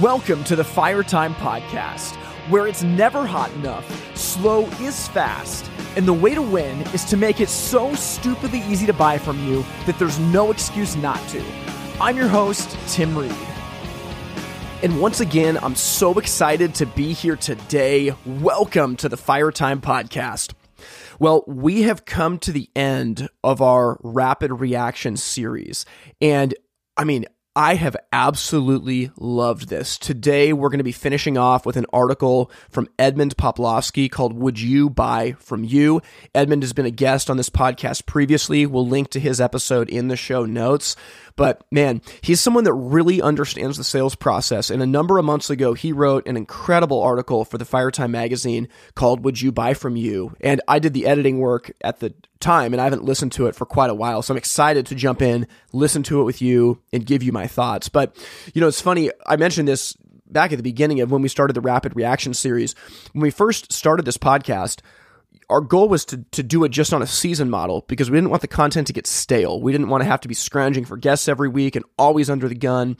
Welcome to the Fire Time Podcast, where it's never hot enough, slow is fast, and the way to win is to make it so stupidly easy to buy from you that there's no excuse not to. I'm your host, Tim Reed. And once again, I'm so excited to be here today. Welcome to the Fire Time Podcast. Well, we have come to the end of our rapid reaction series. And I mean, I have absolutely loved this. Today, we're going to be finishing off with an article from Edmund Poplawski called Would You Buy From You? Edmund has been a guest on this podcast previously. We'll link to his episode in the show notes. But man, he's someone that really understands the sales process. And a number of months ago, he wrote an incredible article for the Firetime magazine called Would You Buy From You? And I did the editing work at the time and I haven't listened to it for quite a while. So I'm excited to jump in, listen to it with you, and give you my thoughts. But, you know, it's funny. I mentioned this back at the beginning of when we started the rapid reaction series. When we first started this podcast, our goal was to, to do it just on a season model because we didn't want the content to get stale. We didn't want to have to be scrounging for guests every week and always under the gun.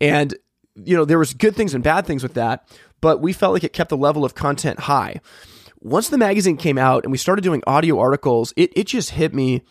And, you know, there was good things and bad things with that, but we felt like it kept the level of content high. Once the magazine came out and we started doing audio articles, it, it just hit me.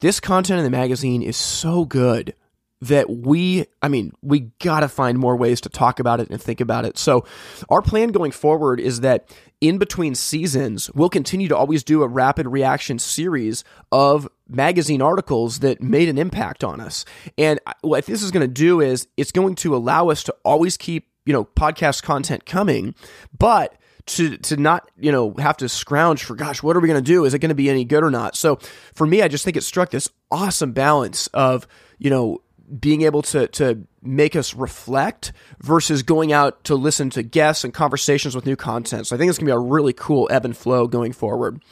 This content in the magazine is so good that we, I mean, we got to find more ways to talk about it and think about it. So, our plan going forward is that in between seasons, we'll continue to always do a rapid reaction series of magazine articles that made an impact on us. And what this is going to do is it's going to allow us to always keep, you know, podcast content coming, but to to not you know have to scrounge for gosh what are we going to do is it going to be any good or not so for me i just think it struck this awesome balance of you know being able to to make us reflect versus going out to listen to guests and conversations with new content. So I think it's gonna be a really cool ebb and flow going forward.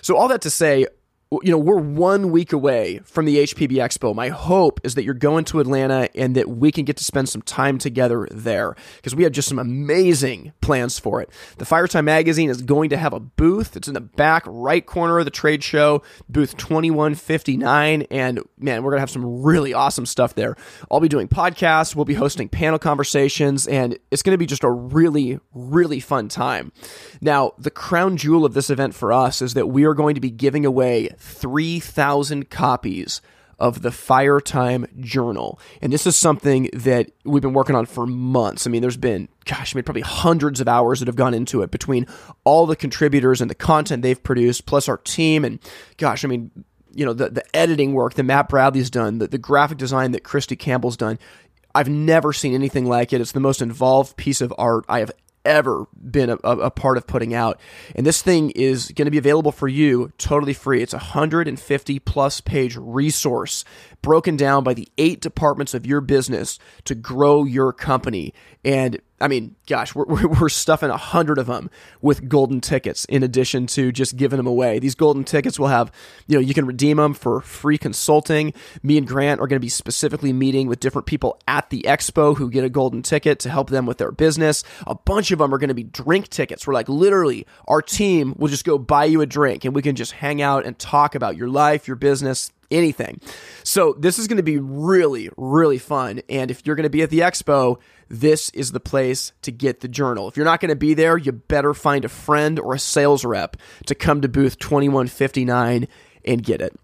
So all that to say, you know, we're one week away from the HPB Expo. My hope is that you're going to Atlanta and that we can get to spend some time together there because we have just some amazing plans for it. The Firetime magazine is going to have a booth. It's in the back right corner of the trade show, booth 2159. And man, we're going to have some really awesome stuff there. I'll be doing podcasts, we'll be hosting panel conversations, and it's going to be just a really, really fun time. Now, the crown jewel of this event for us is that we are going to be giving away 3,000 copies of the Firetime Journal. And this is something that we've been working on for months. I mean, there's been, gosh, I mean, probably hundreds of hours that have gone into it between all the contributors and the content they've produced, plus our team. And gosh, I mean, you know, the, the editing work that Matt Bradley's done, the, the graphic design that Christy Campbell's done. I've never seen anything like it. It's the most involved piece of art I have ever been a, a, part of putting out. And this thing is going to be available for you totally free. It's a 150 plus page resource broken down by the eight departments of your business to grow your company. And I mean, gosh, we're, we're stuffing a hundred of them with golden tickets in addition to just giving them away. These golden tickets will have, you know, you can redeem them for free consulting. Me and Grant are going to be specifically meeting with different people at the expo who get a golden ticket to help them with their business. A bunch of them are going to be drink tickets where, like, literally, our team will just go buy you a drink and we can just hang out and talk about your life, your business, anything. So this is going to be really, really fun. And if you're going to be at the expo, this is the place to get the journal. If you're not going to be there, you better find a friend or a sales rep to come to booth 2159 and get it.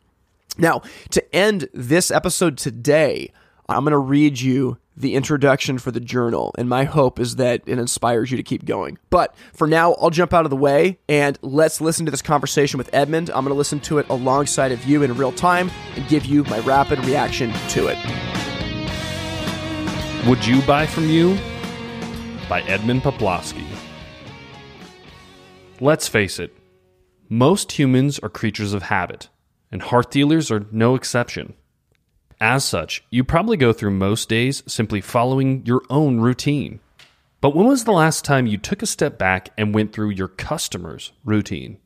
Now, to end this episode today, I'm going to read you the introduction for the journal, and my hope is that it inspires you to keep going. But for now, I'll jump out of the way and let's listen to this conversation with Edmund. I'm going to listen to it alongside of you in real time and give you my rapid reaction to it. Would You Buy From You? by Edmund Poplawski. Let's face it, most humans are creatures of habit, and hearth dealers are no exception. As such, you probably go through most days simply following your own routine. But when was the last time you took a step back and went through your customer's routine?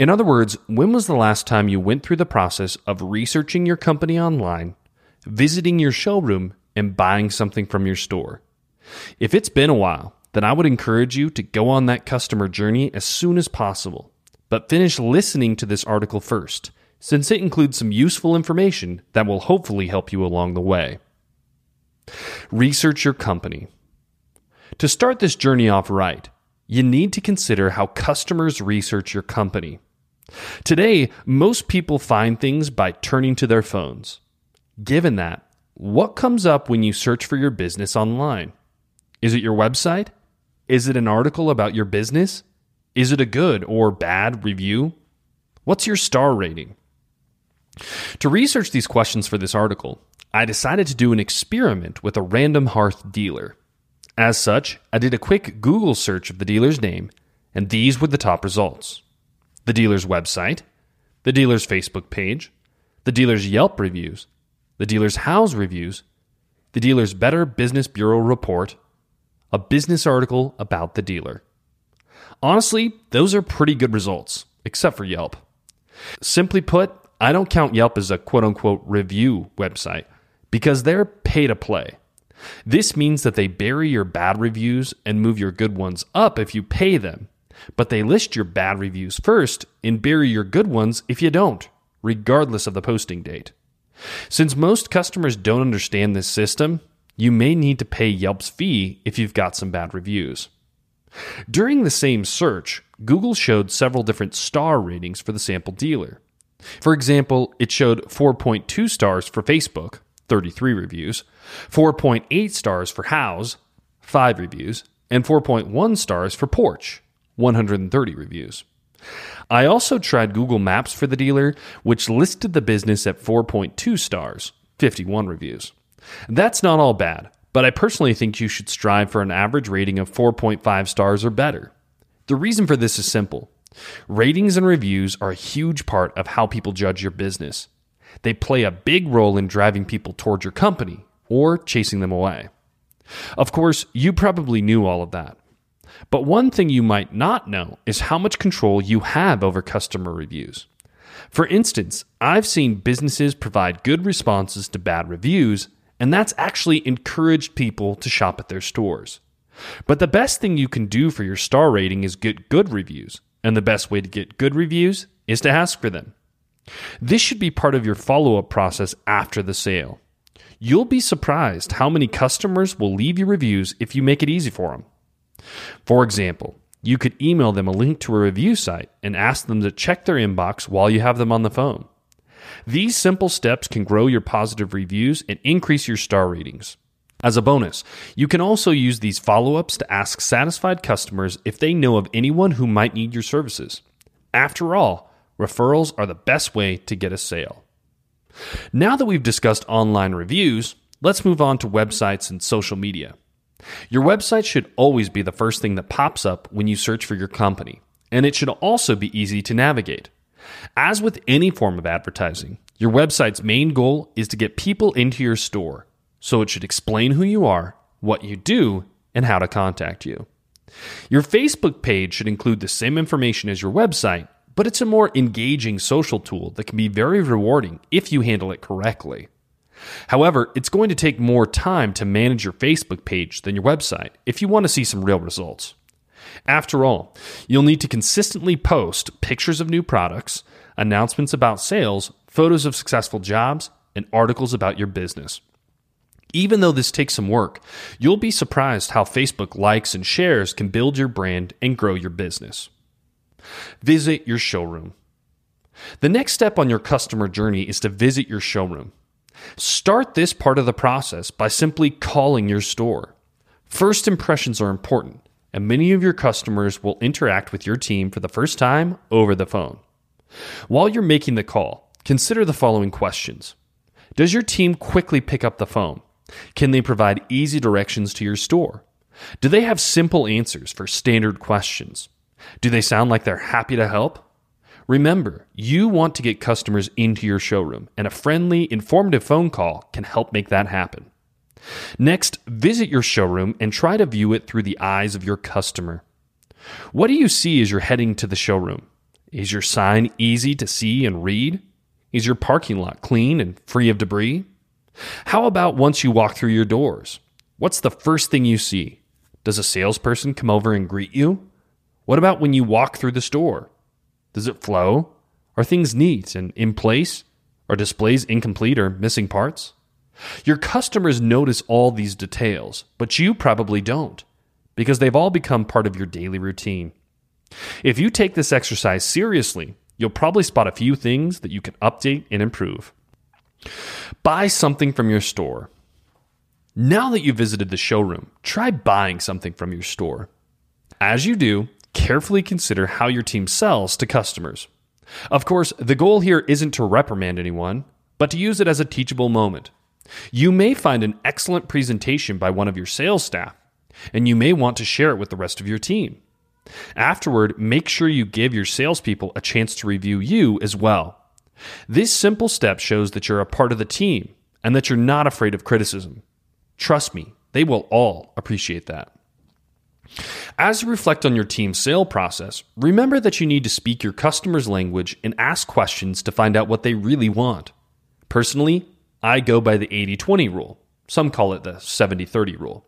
In other words, when was the last time you went through the process of researching your company online, visiting your showroom, and buying something from your store? If it's been a while, then I would encourage you to go on that customer journey as soon as possible. But finish listening to this article first since it includes some useful information that will hopefully help you along the way. Research your company. To start this journey off right, you need to consider how customers research your company. Today, most people find things by turning to their phones. Given that, what comes up when you search for your business online? Is it your website? Is it an article about your business? Is it a good or bad review? What's your star rating? To research these questions for this article, I decided to do an experiment with a random hearth dealer. As such, I did a quick Google search of the dealer's name, and these were the top results the dealer's website, the dealer's Facebook page, the dealer's Yelp reviews, the dealer's Houzz reviews, the dealer's Better Business Bureau report, a business article about the dealer. Honestly, those are pretty good results, except for Yelp. Simply put, I don't count Yelp as a quote unquote review website because they're pay to play. This means that they bury your bad reviews and move your good ones up if you pay them, but they list your bad reviews first and bury your good ones if you don't, regardless of the posting date. Since most customers don't understand this system, you may need to pay Yelp's fee if you've got some bad reviews. During the same search, Google showed several different star ratings for the sample dealer. For example, it showed 4.2 stars for Facebook, 33 reviews, 4.8 stars for Houzz, 5 reviews, and 4.1 stars for Porch, 130 reviews. I also tried Google Maps for the dealer, which listed the business at 4.2 stars, 51 reviews. That's not all bad, but I personally think you should strive for an average rating of 4.5 stars or better. The reason for this is simple ratings and reviews are a huge part of how people judge your business. They play a big role in driving people toward your company or chasing them away. Of course, you probably knew all of that. But one thing you might not know is how much control you have over customer reviews. For instance, I've seen businesses provide good responses to bad reviews, and that's actually encouraged people to shop at their stores. But the best thing you can do for your star rating is get good reviews, and the best way to get good reviews is to ask for them. This should be part of your follow up process after the sale. You'll be surprised how many customers will leave you reviews if you make it easy for them. For example, you could email them a link to a review site and ask them to check their inbox while you have them on the phone. These simple steps can grow your positive reviews and increase your star ratings. As a bonus, you can also use these follow ups to ask satisfied customers if they know of anyone who might need your services. After all, referrals are the best way to get a sale. Now that we've discussed online reviews, let's move on to websites and social media. Your website should always be the first thing that pops up when you search for your company, and it should also be easy to navigate. As with any form of advertising, your website's main goal is to get people into your store, so it should explain who you are, what you do, and how to contact you. Your Facebook page should include the same information as your website, but it's a more engaging social tool that can be very rewarding if you handle it correctly. However, it's going to take more time to manage your Facebook page than your website if you want to see some real results. After all, you'll need to consistently post pictures of new products, announcements about sales, photos of successful jobs, and articles about your business. Even though this takes some work, you'll be surprised how Facebook likes and shares can build your brand and grow your business. Visit your showroom. The next step on your customer journey is to visit your showroom. Start this part of the process by simply calling your store. First impressions are important, and many of your customers will interact with your team for the first time over the phone. While you're making the call, consider the following questions Does your team quickly pick up the phone? Can they provide easy directions to your store? Do they have simple answers for standard questions? Do they sound like they're happy to help? Remember, you want to get customers into your showroom, and a friendly, informative phone call can help make that happen. Next, visit your showroom and try to view it through the eyes of your customer. What do you see as you're heading to the showroom? Is your sign easy to see and read? Is your parking lot clean and free of debris? How about once you walk through your doors? What's the first thing you see? Does a salesperson come over and greet you? What about when you walk through the store? Does it flow? Are things neat and in place? Are displays incomplete or missing parts? Your customers notice all these details, but you probably don't. because they've all become part of your daily routine. If you take this exercise seriously, you'll probably spot a few things that you can update and improve. Buy something from your store. Now that you've visited the showroom, try buying something from your store. As you do, carefully consider how your team sells to customers. Of course, the goal here isn't to reprimand anyone, but to use it as a teachable moment. You may find an excellent presentation by one of your sales staff, and you may want to share it with the rest of your team. Afterward, make sure you give your salespeople a chance to review you as well. This simple step shows that you're a part of the team and that you're not afraid of criticism. Trust me, they will all appreciate that. As you reflect on your team's sale process, remember that you need to speak your customer's language and ask questions to find out what they really want. Personally, I go by the 80 20 rule. Some call it the 70 30 rule.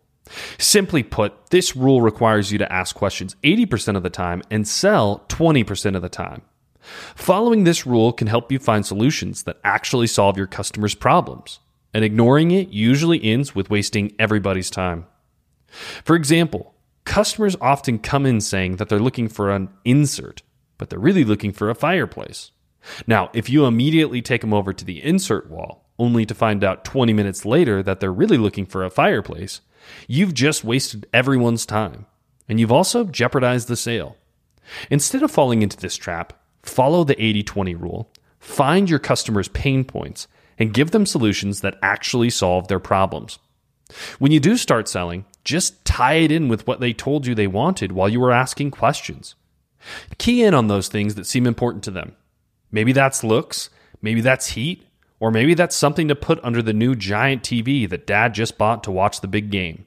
Simply put, this rule requires you to ask questions 80% of the time and sell 20% of the time. Following this rule can help you find solutions that actually solve your customers' problems, and ignoring it usually ends with wasting everybody's time. For example, customers often come in saying that they're looking for an insert, but they're really looking for a fireplace. Now, if you immediately take them over to the insert wall, only to find out 20 minutes later that they're really looking for a fireplace, you've just wasted everyone's time. And you've also jeopardized the sale. Instead of falling into this trap, follow the 80 20 rule, find your customers' pain points, and give them solutions that actually solve their problems. When you do start selling, just tie it in with what they told you they wanted while you were asking questions. Key in on those things that seem important to them. Maybe that's looks, maybe that's heat, or maybe that's something to put under the new giant TV that dad just bought to watch the big game.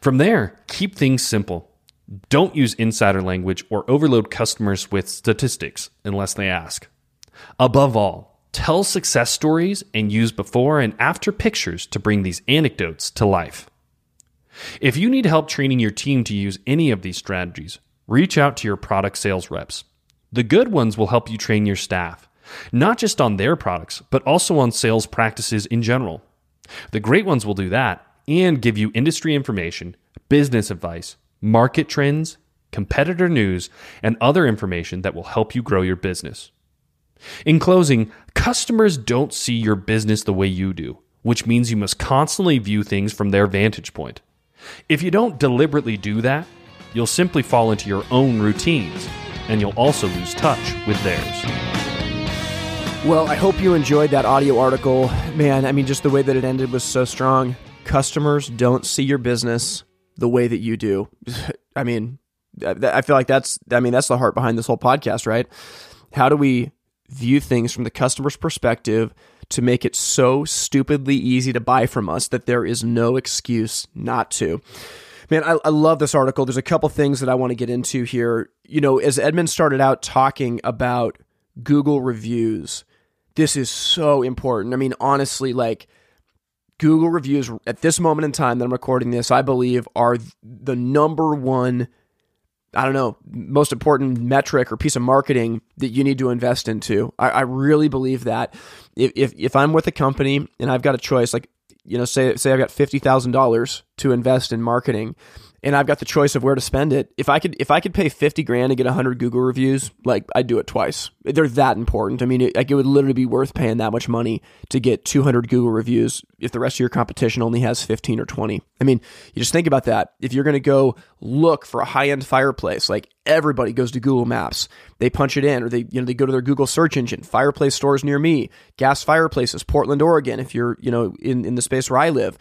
From there, keep things simple. Don't use insider language or overload customers with statistics unless they ask. Above all, tell success stories and use before and after pictures to bring these anecdotes to life. If you need help training your team to use any of these strategies, reach out to your product sales reps. The good ones will help you train your staff, not just on their products, but also on sales practices in general. The great ones will do that and give you industry information, business advice, market trends, competitor news, and other information that will help you grow your business. In closing, customers don't see your business the way you do, which means you must constantly view things from their vantage point. If you don't deliberately do that, you'll simply fall into your own routines, and you'll also lose touch with theirs. Well, I hope you enjoyed that audio article. Man, I mean, just the way that it ended was so strong. Customers don't see your business the way that you do. I mean, I feel like that's, I mean, that's the heart behind this whole podcast, right? How do we view things from the customer's perspective to make it so stupidly easy to buy from us that there is no excuse not to? Man, I, I love this article. There's a couple things that I want to get into here. You know, as Edmund started out talking about Google reviews, this is so important. I mean, honestly, like, Google reviews at this moment in time that I'm recording this, I believe, are the number one, I don't know, most important metric or piece of marketing that you need to invest into. I, I really believe that. If, if, if I'm with a company and I've got a choice, like, you know, say, say I've got $50,000 to invest in marketing and I've got the choice of where to spend it. If I could, if I could pay fifty grand to get hundred Google reviews, like I'd do it twice. They're that important. I mean, it, like it would literally be worth paying that much money to get two hundred Google reviews if the rest of your competition only has fifteen or twenty. I mean, you just think about that. If you're going to go look for a high end fireplace, like everybody goes to Google Maps, they punch it in, or they you know they go to their Google search engine, fireplace stores near me, gas fireplaces, Portland, Oregon. If you're you know in in the space where I live,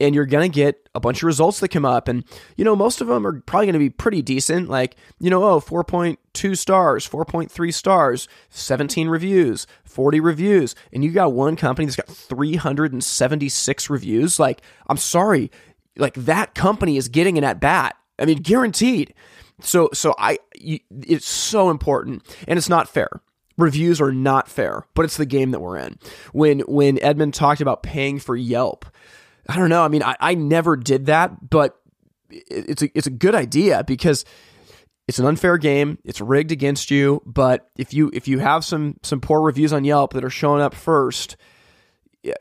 and you're to get a bunch of results that come up. And, you know, most of them are probably to be pretty decent. Like, you know, oh, 4.2 stars, 4.3 stars, 17 reviews, 40 reviews. And you got one company that's got 376 reviews. Like, I'm sorry, like that company is getting an at bat. I mean, guaranteed. So, so I, it's so important and it's not fair reviews are not fair, but it's the game that we're in. When when Edmund talked about paying for Yelp, I don't know. I mean, I, I never did that, but it's a, it's a good idea because it's an unfair game. It's rigged against you. But if you if you have some some poor reviews on Yelp that are showing up first,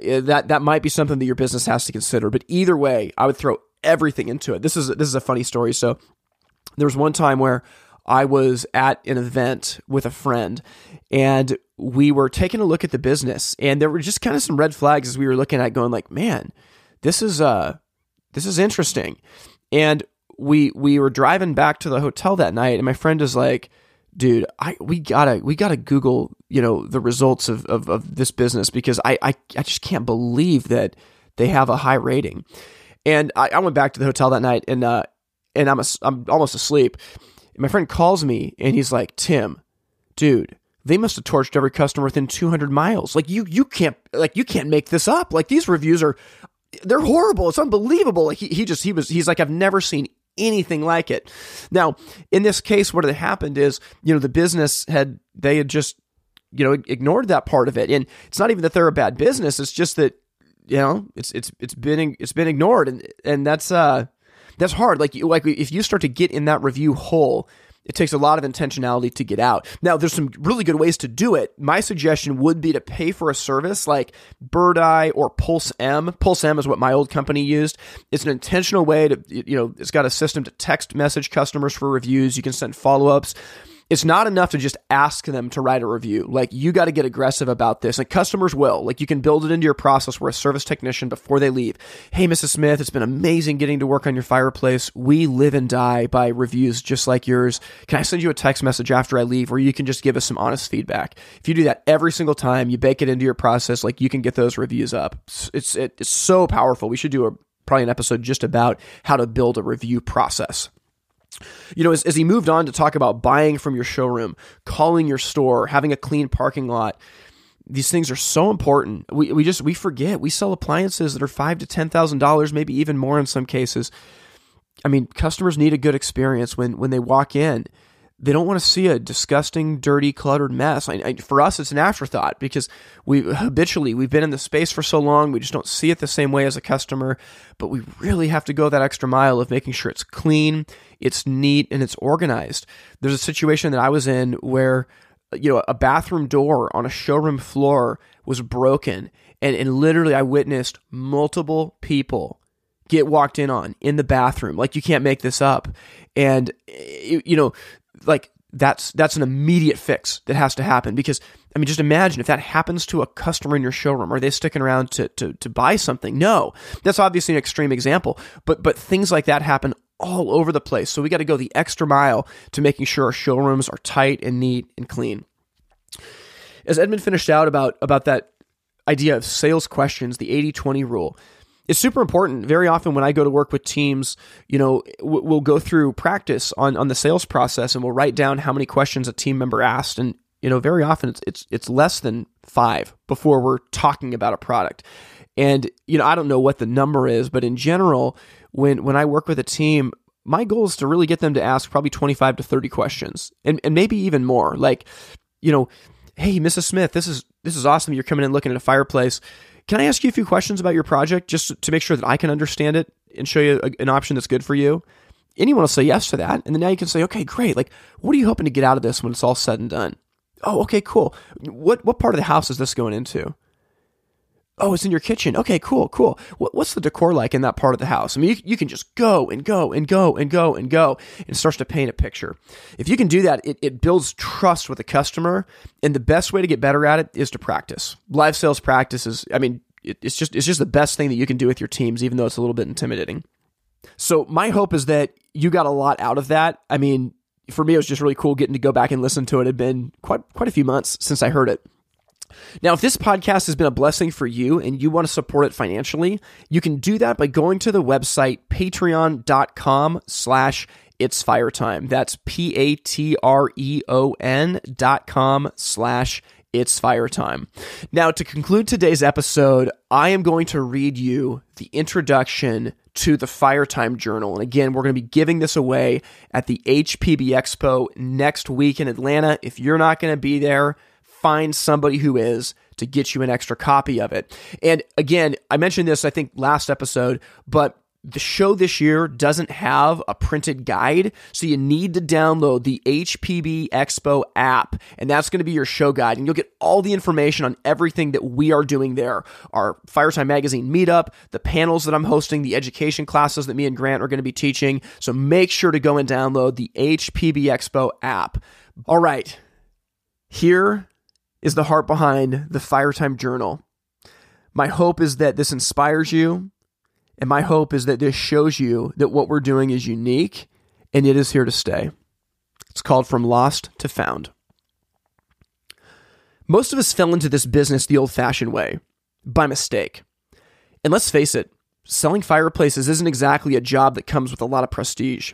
that that might be something that your business has to consider. But either way, I would throw everything into it. This is this is a funny story. So there was one time where I was at an event with a friend and we were taking a look at the business and there were just kind of some red flags as we were looking at going like, man, this is uh this is interesting. And we we were driving back to the hotel that night and my friend is like, dude, I we gotta we gotta Google, you know, the results of, of, of this business because I, I I just can't believe that they have a high rating. And I, I went back to the hotel that night and uh and I'm a, I'm almost asleep. my friend calls me and he's like, Tim, dude, they must have torched every customer within 200 miles. Like you, you can't, like you can't make this up. Like these reviews are, they're horrible. It's unbelievable. Like he, he just, he was, he's like, I've never seen anything like it. Now, in this case, what had happened is, you know, the business had, they had just, you know, ignored that part of it. And it's not even that they're a bad business. It's just that, you know, it's, it's, it's been, it's been ignored. And, and that's, uh, that's hard. Like like if you start to get in that review hole, it takes a lot of intentionality to get out. Now, there's some really good ways to do it. My suggestion would be to pay for a service like Birdeye or PulseM. Pulse M is what my old company used. It's an intentional way to, you know, it's got a system to text message customers for reviews. You can send follow ups it's not enough to just ask them to write a review. Like you got to get aggressive about this. And customers will. Like you can build it into your process where a service technician before they leave, "Hey Mrs. Smith, it's been amazing getting to work on your fireplace. We live and die by reviews just like yours. Can I send you a text message after I leave where you can just give us some honest feedback?" If you do that every single time, you bake it into your process like you can get those reviews up. It's it's so powerful. We should do a probably an episode just about how to build a review process. You know, as, as he moved on to talk about buying from your showroom, calling your store, having a clean parking lot, these things are so important. We, we just we forget we sell appliances that are five to ten thousand dollars, maybe even more in some cases. I mean, customers need a good experience when when they walk in they don't want to see a disgusting, dirty, cluttered mess. I, I, for us, it's an afterthought because we habitually we've been in the space for so long, we just don't see it the same way as a customer. But we really have to go that extra mile of making sure it's clean, it's neat, and it's organized. There's a situation that I was in where you know a bathroom door on a showroom floor was broken, and, and literally I witnessed multiple people get walked in on in the bathroom. Like you can't make this up. And you know, like that's that's an immediate fix that has to happen because I mean just imagine if that happens to a customer in your showroom are they sticking around to to to buy something no that's obviously an extreme example but but things like that happen all over the place so we got to go the extra mile to making sure our showrooms are tight and neat and clean as Edmund finished out about about that idea of sales questions the 80-20 rule it's super important. Very often when I go to work with teams, you know, we'll go through practice on, on the sales process and we'll write down how many questions a team member asked. And, you know, very often it's, it's, it's less than five before we're talking about a product. And, you know, I don't know what the number is, but in general, when, when I work with a team, my goal is to really get them to ask probably 25 to 30 questions and, and maybe even more. Like, you know, hey, Mrs. Smith, this is, this is awesome. You're coming in looking at a fireplace can I ask you a few questions about your project just to make sure that I can understand it and show you a, an option that's good for you? Anyone will say yes to that. And then now you can say, okay, great. Like, what are you hoping to get out of this when it's all said and done? Oh, okay, cool. What, what part of the house is this going into? Oh, it's in your kitchen. Okay, cool, cool. what's the decor like in that part of the house? I mean, you, you can just go and go and go and go and go and starts to paint a picture. If you can do that, it, it builds trust with the customer. And the best way to get better at it is to practice. Live sales practice is, I mean, it, it's just it's just the best thing that you can do with your teams, even though it's a little bit intimidating. So my hope is that you got a lot out of that. I mean, for me, it was just really cool getting to go back and listen to it. It had been quite quite a few months since I heard it. Now, if this podcast has been a blessing for you and you want to support it financially, you can do that by going to the website patreon.com slash it's fire time. That's P-A-T-R-E-O-N dot com slash it's fire time. Now, to conclude today's episode, I am going to read you the introduction to the Fire Time Journal. And again, we're going to be giving this away at the HPB Expo next week in Atlanta. If you're not going to be there, find somebody who is to get you an extra copy of it. And again, I mentioned this, I think, last episode, but the show this year doesn't have a printed guide, so you need to download the HPB Expo app, and that's going to be your show guide. And you'll get all the information on everything that we are doing there our Firetime Magazine meetup, the panels that I'm hosting, the education classes that me and Grant are going to be teaching. So make sure to go and download the HPB Expo app. All right, here is the heart behind the Firetime Journal. My hope is that this inspires you and my hope is that this shows you that what we're doing is unique and it is here to stay. It's called From Lost to Found. Most of us fell into this business the old fashioned way, by mistake. And let's face it, selling fireplaces isn't exactly a job that comes with a lot of prestige.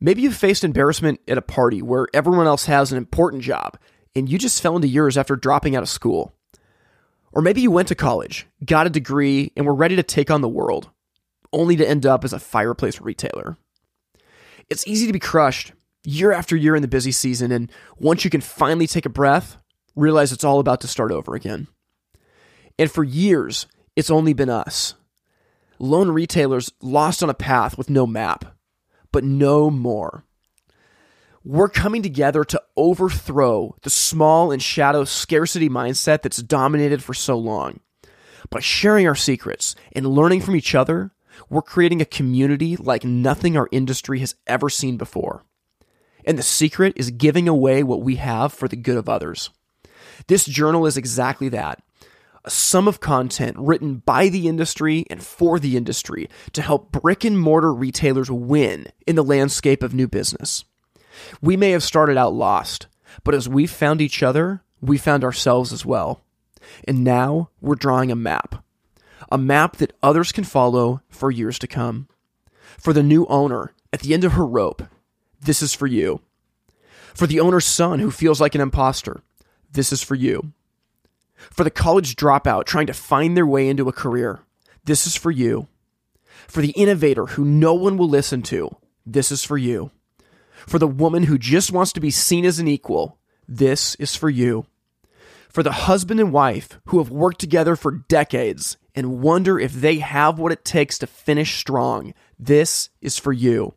Maybe you've faced embarrassment at a party where everyone else has an important job and you just fell into yours after dropping out of school. Or maybe you went to college, got a degree, and were ready to take on the world, only to end up as a fireplace retailer. It's easy to be crushed year after year in the busy season, and once you can finally take a breath, realize it's all about to start over again. And for years, it's only been us. Lone retailers lost on a path with no map, but no more. We're coming together to overthrow the small and shadow scarcity mindset that's dominated for so long. By sharing our secrets and learning from each other, we're creating a community like nothing our industry has ever seen before. And the secret is giving away what we have for the good of others. This journal is exactly that a sum of content written by the industry and for the industry to help brick and mortar retailers win in the landscape of new business. We may have started out lost, but as we found each other, we found ourselves as well. And now we're drawing a map. A map that others can follow for years to come. For the new owner at the end of her rope, this is for you. For the owner's son who feels like an imposter, this is for you. For the college dropout trying to find their way into a career, this is for you. For the innovator who no one will listen to, this is for you. For the woman who just wants to be seen as an equal, this is for you. For the husband and wife who have worked together for decades and wonder if they have what it takes to finish strong, this is for you.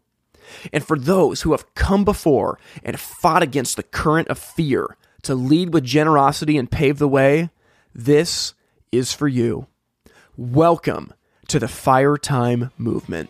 And for those who have come before and fought against the current of fear to lead with generosity and pave the way, this is for you. Welcome to the Fire Time Movement.